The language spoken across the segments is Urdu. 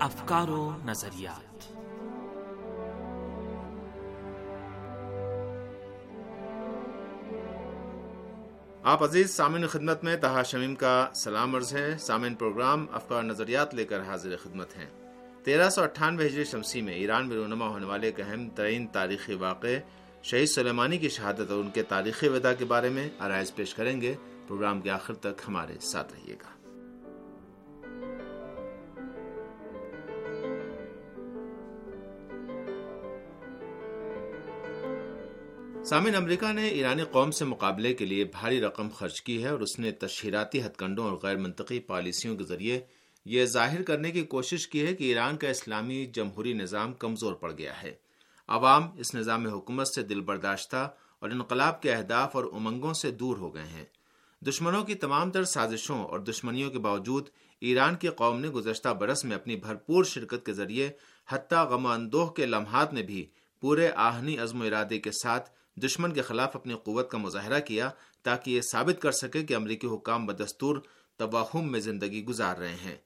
افکار و نظریات۔ آپ عزیز، سامعین خدمت میں تہا شمیم کا سلام عرض ہے۔ سامعین پروگرام افکار نظریات لے کر حاضر خدمت ہیں۔ تیرہ سو اٹھانوے ہجری شمسی میں ایران میں رونما ہونے والے ایک اہم ترین تاریخی واقع شہید سلیمانی کی شہادت اور ان کے تاریخی ودا کے بارے میں آرائز پیش کریں گے۔ پروگرام کے آخر تک ہمارے ساتھ رہیے گا۔ سامن امریکہ نے ایرانی قوم سے مقابلے کے لیے بھاری رقم خرچ کی ہے اور اس نے تشہیراتی ہتھ کنڈوں اور غیر منطقی پالیسیوں کے ذریعے یہ ظاہر کرنے کی کوشش کی ہے کہ ایران کا اسلامی جمہوری نظام کمزور پڑ گیا ہے۔ عوام اس نظام حکومت سے دل برداشتہ اور انقلاب کے اہداف اور امنگوں سے دور ہو گئے ہیں۔ دشمنوں کی تمام تر سازشوں اور دشمنیوں کے باوجود ایران کی قوم نے گزشتہ برس میں اپنی بھرپور شرکت کے ذریعے حتیٰ غم اندوہ کے لمحات میں بھی پورے آہنی عزم و ارادے کے ساتھ دشمن کے خلاف اپنی قوت کا مظاہرہ کیا تاکہ یہ ثابت کر سکے کہ امریکی حکام بدستور توہم میں زندگی گزار رہے ہیں۔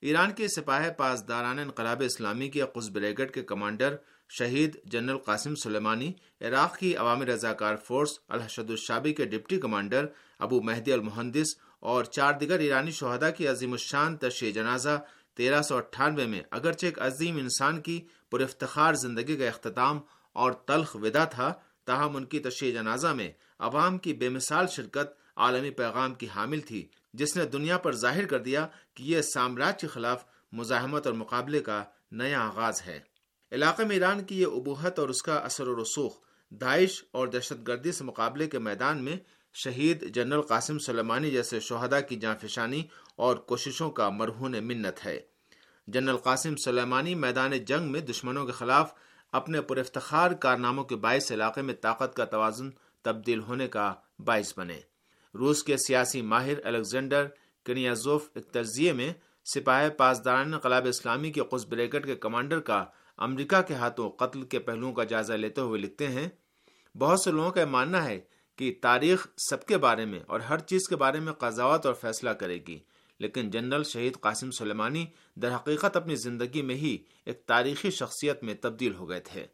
ایران کے سپاہ پاسداران انقلاب اسلامی کے قز بریگیڈ کے کمانڈر شہید جنرل قاسم سلیمانی، عراق کی عوامی رضاکار فورس الحشد الشابی کے ڈپٹی کمانڈر ابو مہدی المحدث اور چار دیگر ایرانی شہدا کی عظیم الشان تشیع جنازہ تیرہ سو اٹھانوے میں اگرچہ ایک عظیم انسان کی پر افتخار زندگی کا اختتام اور تلخ ودا تھا تاہم ان کی تشیع جنازہ میں عوام کی بے مثال شرکت عالمی پیغام کی حامل تھی، جس نے دنیا پر ظاہر کر دیا کہ یہ سامراج کے خلاف مزاحمت اور مقابلے کا نیا آغاز ہے۔ علاقے میں ایران کی یہ ابوہت اور اس کا اثر و رسوخ داعش اور دہشت گردی سے مقابلے کے میدان میں شہید جنرل قاسم سلیمانی جیسے شہدا کی جانفشانی اور کوششوں کا مرہون منت ہے۔ جنرل قاسم سلیمانی میدان جنگ میں دشمنوں کے خلاف اپنے پر افتخار کارناموں کے باعث علاقے میں طاقت کا توازن تبدیل ہونے کا باعث بنے۔ روس کے سیاسی ماہر الیگزینڈر کنیازوف ایک تجزیے میں سپاہ پاسداران انقلاب اسلامی کے قز بریکٹ کے کمانڈر کا امریکہ کے ہاتھوں قتل کے پہلوؤں کا جائزہ لیتے ہوئے لکھتے ہیں، بہت سے لوگوں کا ماننا ہے کہ تاریخ سب کے بارے میں اور ہر چیز کے بارے میں قضاوت اور فیصلہ کرے گی۔ لیکن جنرل شہید قاسم سلیمانی در حقیقت اپنی زندگی میں ہی ایک تاریخی شخصیت میں تبدیل ہو گئے تھے۔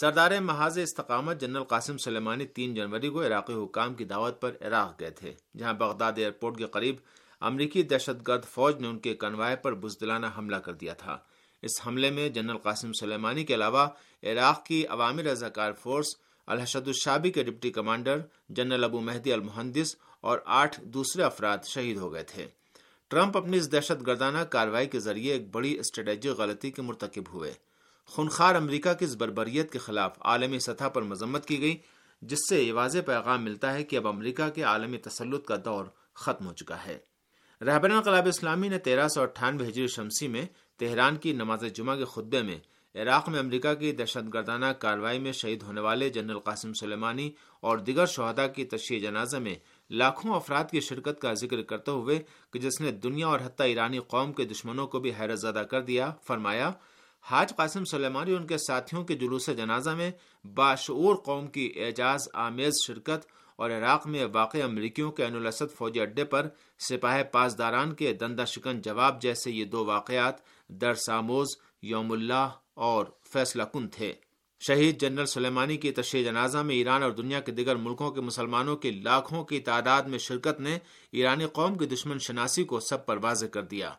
سردار محاذ استقامت جنرل قاسم سلیمانی تین جنوری کو عراقی حکام کی دعوت پر عراق گئے تھے، جہاں بغداد ایئرپورٹ کے قریب امریکی دہشت گرد فوج نے ان کے کنوائے پر بزدلانہ حملہ کر دیا تھا۔ اس حملے میں جنرل قاسم سلیمانی کے علاوہ عراق کی عوامی رضاکار فورس الحشد الشابی کے deputy commander, general Abu Mahdi المحدث اور آٹھ دوسرے افراد شہید ہو گئے تھے۔ ٹرمپ اپنی اس دہشت گردانہ کاروائی کے ذریعے ایک بڑی اسٹریٹجک غلطی کے مرتکب ہوئے۔ خونخار امریکہ کی اس بربریت کے خلاف عالمی سطح پر مذمت کی گئی، جس سے یہ واضح پیغام ملتا ہے کہ اب امریکہ کے عالمی تسلط کا دور ختم ہو چکا ہے۔ رہبر انقلاب اسلامی نے تیرہ سو اٹھانوے ہجری شمسی میں تہران کی نماز جمعہ کے خطبے میں عراق میں امریکہ کی دہشت گردانہ کاروائی میں شہید ہونے والے جنرل قاسم سلیمانی اور دیگر شہدا کی تشیع جنازہ میں لاکھوں افراد کی شرکت کا ذکر کرتے ہوئے کہ جس نے دنیا اور حتیٰ ایرانی قوم کے دشمنوں کو بھی حیرت زدہ کر دیا، فرمایا، حاج قاسم سلیمانی ان کے ساتھیوں کے جلوس جنازہ میں باشعور قوم کی اعجاز، آمیز شرکت اور عراق میں واقع امریکیوں کے الاسد فوجی اڈے پر سپاہ پاسداران کے دندہ شکن جواب جیسے یہ دو واقعات درساموز یوم اللہ اور فیصلہ کن تھے۔ شہید جنرل سلیمانی کی تشریح جنازہ میں ایران اور دنیا کے دیگر ملکوں کے مسلمانوں کی لاکھوں کی تعداد میں شرکت نے ایرانی قوم کی دشمن شناسی کو سب پر واضح کر دیا۔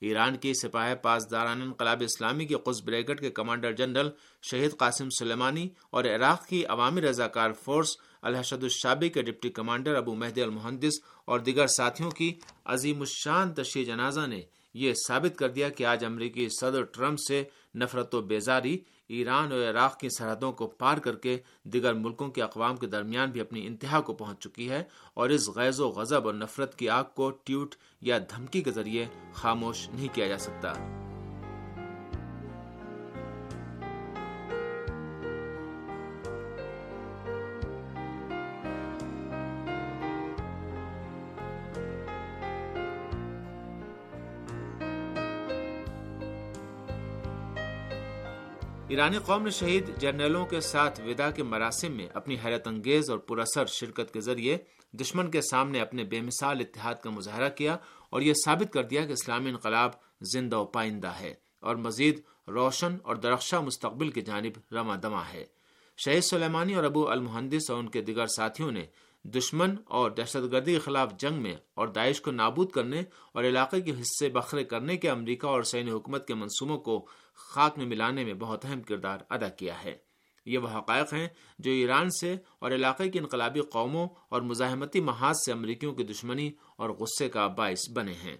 ایران کی سپاہ پاسداران انقلاب اسلامی کے قز بریگٹ کے کمانڈر جنرل شہید قاسم سلیمانی اور عراق کی عوامی رضاکار فورس الحشد الشابی کے ڈپٹی کمانڈر ابو مہدی المحدث اور دیگر ساتھیوں کی عظیم الشان تشریح جنازہ نے یہ ثابت کر دیا کہ آج امریکی صدر ٹرمپ سے نفرت و بیزاری ایران اور عراق کی سرحدوں کو پار کر کے دیگر ملکوں کے اقوام کے درمیان بھی اپنی انتہا کو پہنچ چکی ہے اور اس غیظ و غضب اور نفرت کی آگ کو ٹیوٹ یا دھمکی کے ذریعے خاموش نہیں کیا جا سکتا۔ ایرانی قوم نے شہید جرنیلوں کے ساتھ ودا کے مراسم میں اپنی حیرت انگیز اور پراسر شرکت کے ذریعے دشمن کے سامنے اپنے بے مثال اتحاد کا مظاہرہ کیا اور یہ ثابت کر دیا کہ اسلامی انقلاب زندہ و پائندہ ہے اور مزید روشن اور درخشاں مستقبل کی جانب رواں دما ہے۔ شہید سلیمانی اور ابو المحدث اور ان کے دیگر ساتھیوں نے دشمن اور دہشت گردی کے خلاف جنگ میں اور داعش کو نابود کرنے اور علاقے کے حصے بکھرے کرنے کے امریکہ اور سین حکومت کے منصوبوں کو خاک میں ملانے میں بہت اہم کردار ادا کیا ہے۔ یہ وہ حقائق ہیں جو ایران سے اور علاقے کی انقلابی قوموں اور مزاحمتی محاذ سے امریکیوں کی دشمنی اور غصے کا باعث بنے ہیں۔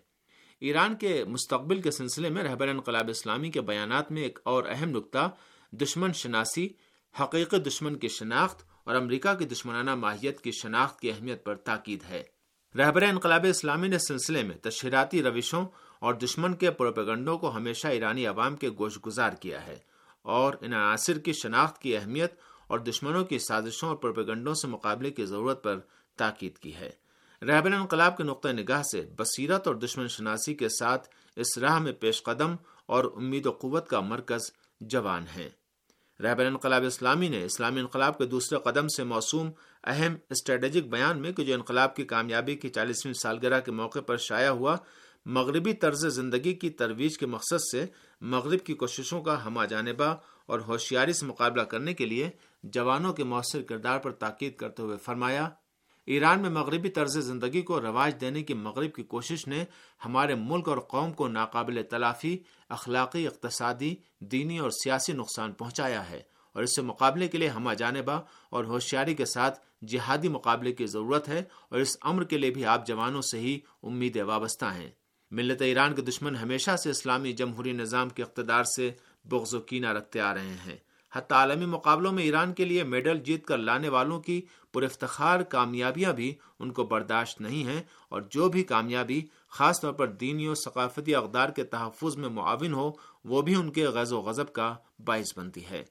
ایران کے مستقبل کے سلسلے میں رہبر انقلاب اسلامی کے بیانات میں ایک اور اہم نقطہ دشمن شناسی، حقیقی دشمن کی شناخت اور امریکہ کی دشمنانہ ماہیت کی شناخت کی اہمیت پر تاکید ہے۔ رہبر انقلاب اسلامی نے سلسلے میں تشہیراتی روشوں اور دشمن کے پروپیگنڈوں کو ہمیشہ ایرانی عوام کے گوش گزار کیا ہے اور ان عناصر کی شناخت کی اہمیت اور دشمنوں کی سازشوں اور پروپیگنڈوں سے مقابلے کی ضرورت پر تاکید کی ہے۔ رہبر انقلاب کے نقطۂ نگاہ سے بصیرت اور دشمن شناسی کے ساتھ اس راہ میں پیش قدم اور امید و قوت کا مرکز جوان ہے رہبر انقلاب اسلامی نے اسلامی انقلاب کے دوسرے قدم سے موسوم اہم اسٹریٹجک بیان میں کہ جو انقلاب کی کامیابی کی چالیسویں سالگرہ کے موقع پر شائع ہوا، مغربی طرز زندگی کی ترویج کے مقصد سے مغرب کی کوششوں کا ہمہ جانبہ اور ہوشیاری سے مقابلہ کرنے کے لیے جوانوں کے مؤثر کردار پر تاکید کرتے ہوئے فرمایا ایران میں مغربی طرز زندگی کو رواج دینے کی مغرب کی کوشش نے ہمارے ملک اور قوم کو ناقابل تلافی، اخلاقی، اقتصادی، دینی اور سیاسی نقصان پہنچایا ہے اور اس سے مقابلے کے لیے ہمہ جانبہ اور ہوشیاری کے ساتھ جہادی مقابلے کی ضرورت ہے اور اس امر کے لیے بھی آپ جوانوں سے ہی امیدیں وابستہ ہیں۔ ملت ایران کے دشمن ہمیشہ سے اسلامی جمہوری نظام کے اقتدار سے بغض و کینہ رکھتے آ رہے ہیں۔ حتی عالمی مقابلوں میں ایران کے لیے میڈل جیت کر لانے والوں کی پر افتخار کامیابیاں بھی ان کو برداشت نہیں ہیں اور جو بھی کامیابی خاص طور پر دینی و ثقافتی اقدار کے تحفظ میں معاون ہو، وہ بھی ان کے غز و غضب کا باعث بنتی ہے۔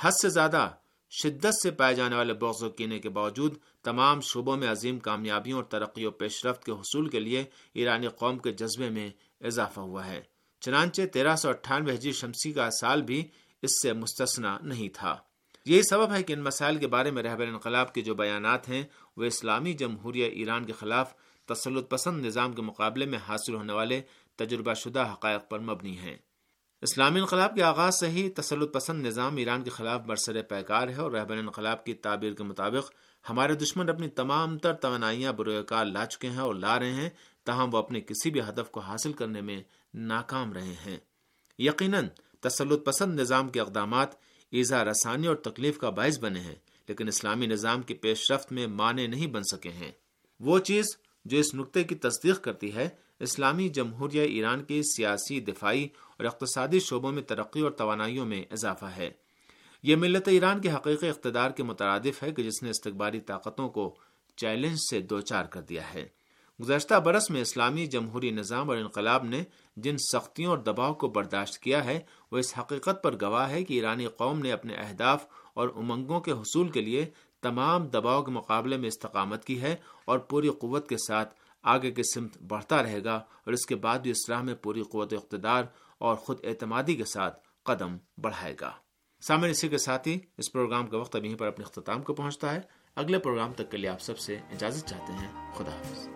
حد سے زیادہ شدت سے پائے جانے والے بغض و کینے کے باوجود تمام شعبوں میں عظیم کامیابیوں اور ترقی و پیش رفت کے حصول کے لیے ایرانی قوم کے جذبے میں اضافہ ہوا ہے۔ چنانچہ تیرہ سو اٹھانوے ہجری شمسی کا سال بھی اس سے مستثنا نہیں تھا۔ یہی سبب ہے کہ ان مسائل کے بارے میں رہبر انقلاب کے جو بیانات ہیں، وہ اسلامی جمہوریہ ایران کے خلاف تسلط پسند نظام کے مقابلے میں حاصل ہونے والے تجربہ شدہ حقائق پر مبنی ہیں۔ اسلامی انقلاب کے آغاز سے ہی تسلط پسند نظام ایران کے خلاف برسر پیکار ہے اور رہبر انقلاب کی تعبیر کے مطابق ہمارے دشمن اپنی تمام تر توانائیاں بروکار لا چکے ہیں اور لا رہے ہیں، تاہم وہ اپنے کسی بھی ہدف کو حاصل کرنے میں ناکام رہے ہیں۔ یقیناً تسلط پسند نظام کے اقدامات ایزا رسانی اور تکلیف کا باعث بنے ہیں، لیکن اسلامی نظام کی پیش رفت میں معنی نہیں بن سکے ہیں۔ وہ چیز جو اس نقطے کی تصدیق کرتی ہے، اسلامی جمہوریہ ایران کے سیاسی، دفاعی اور اقتصادی شعبوں میں ترقی اور توانائیوں میں اضافہ ہے۔ یہ ملت ایران کے حقیقی اقتدار کے مترادف ہے کہ جس نے استقبالی طاقتوں کو چیلنج سے دوچار کر دیا ہے۔ گزشتہ برس میں اسلامی جمہوری نظام اور انقلاب نے جن سختیوں اور دباؤ کو برداشت کیا ہے، وہ اس حقیقت پر گواہ ہے کہ ایرانی قوم نے اپنے اہداف اور امنگوں کے حصول کے لیے تمام دباؤ کے مقابلے میں استقامت کی ہے اور پوری قوت کے ساتھ آگے کی سمت بڑھتا رہے گا اور اس کے بعد بھی اسلام میں پوری قوت اقتدار اور خود اعتمادی کے ساتھ قدم بڑھائے گا۔ سامنے اسی کے ساتھ ہی اس پروگرام کا وقت ابھی پر اپنے اختتام کو پہنچتا ہے۔ اگلے پروگرام تک کے لیے آپ سب سے اجازت چاہتے ہیں۔ خدا حافظ۔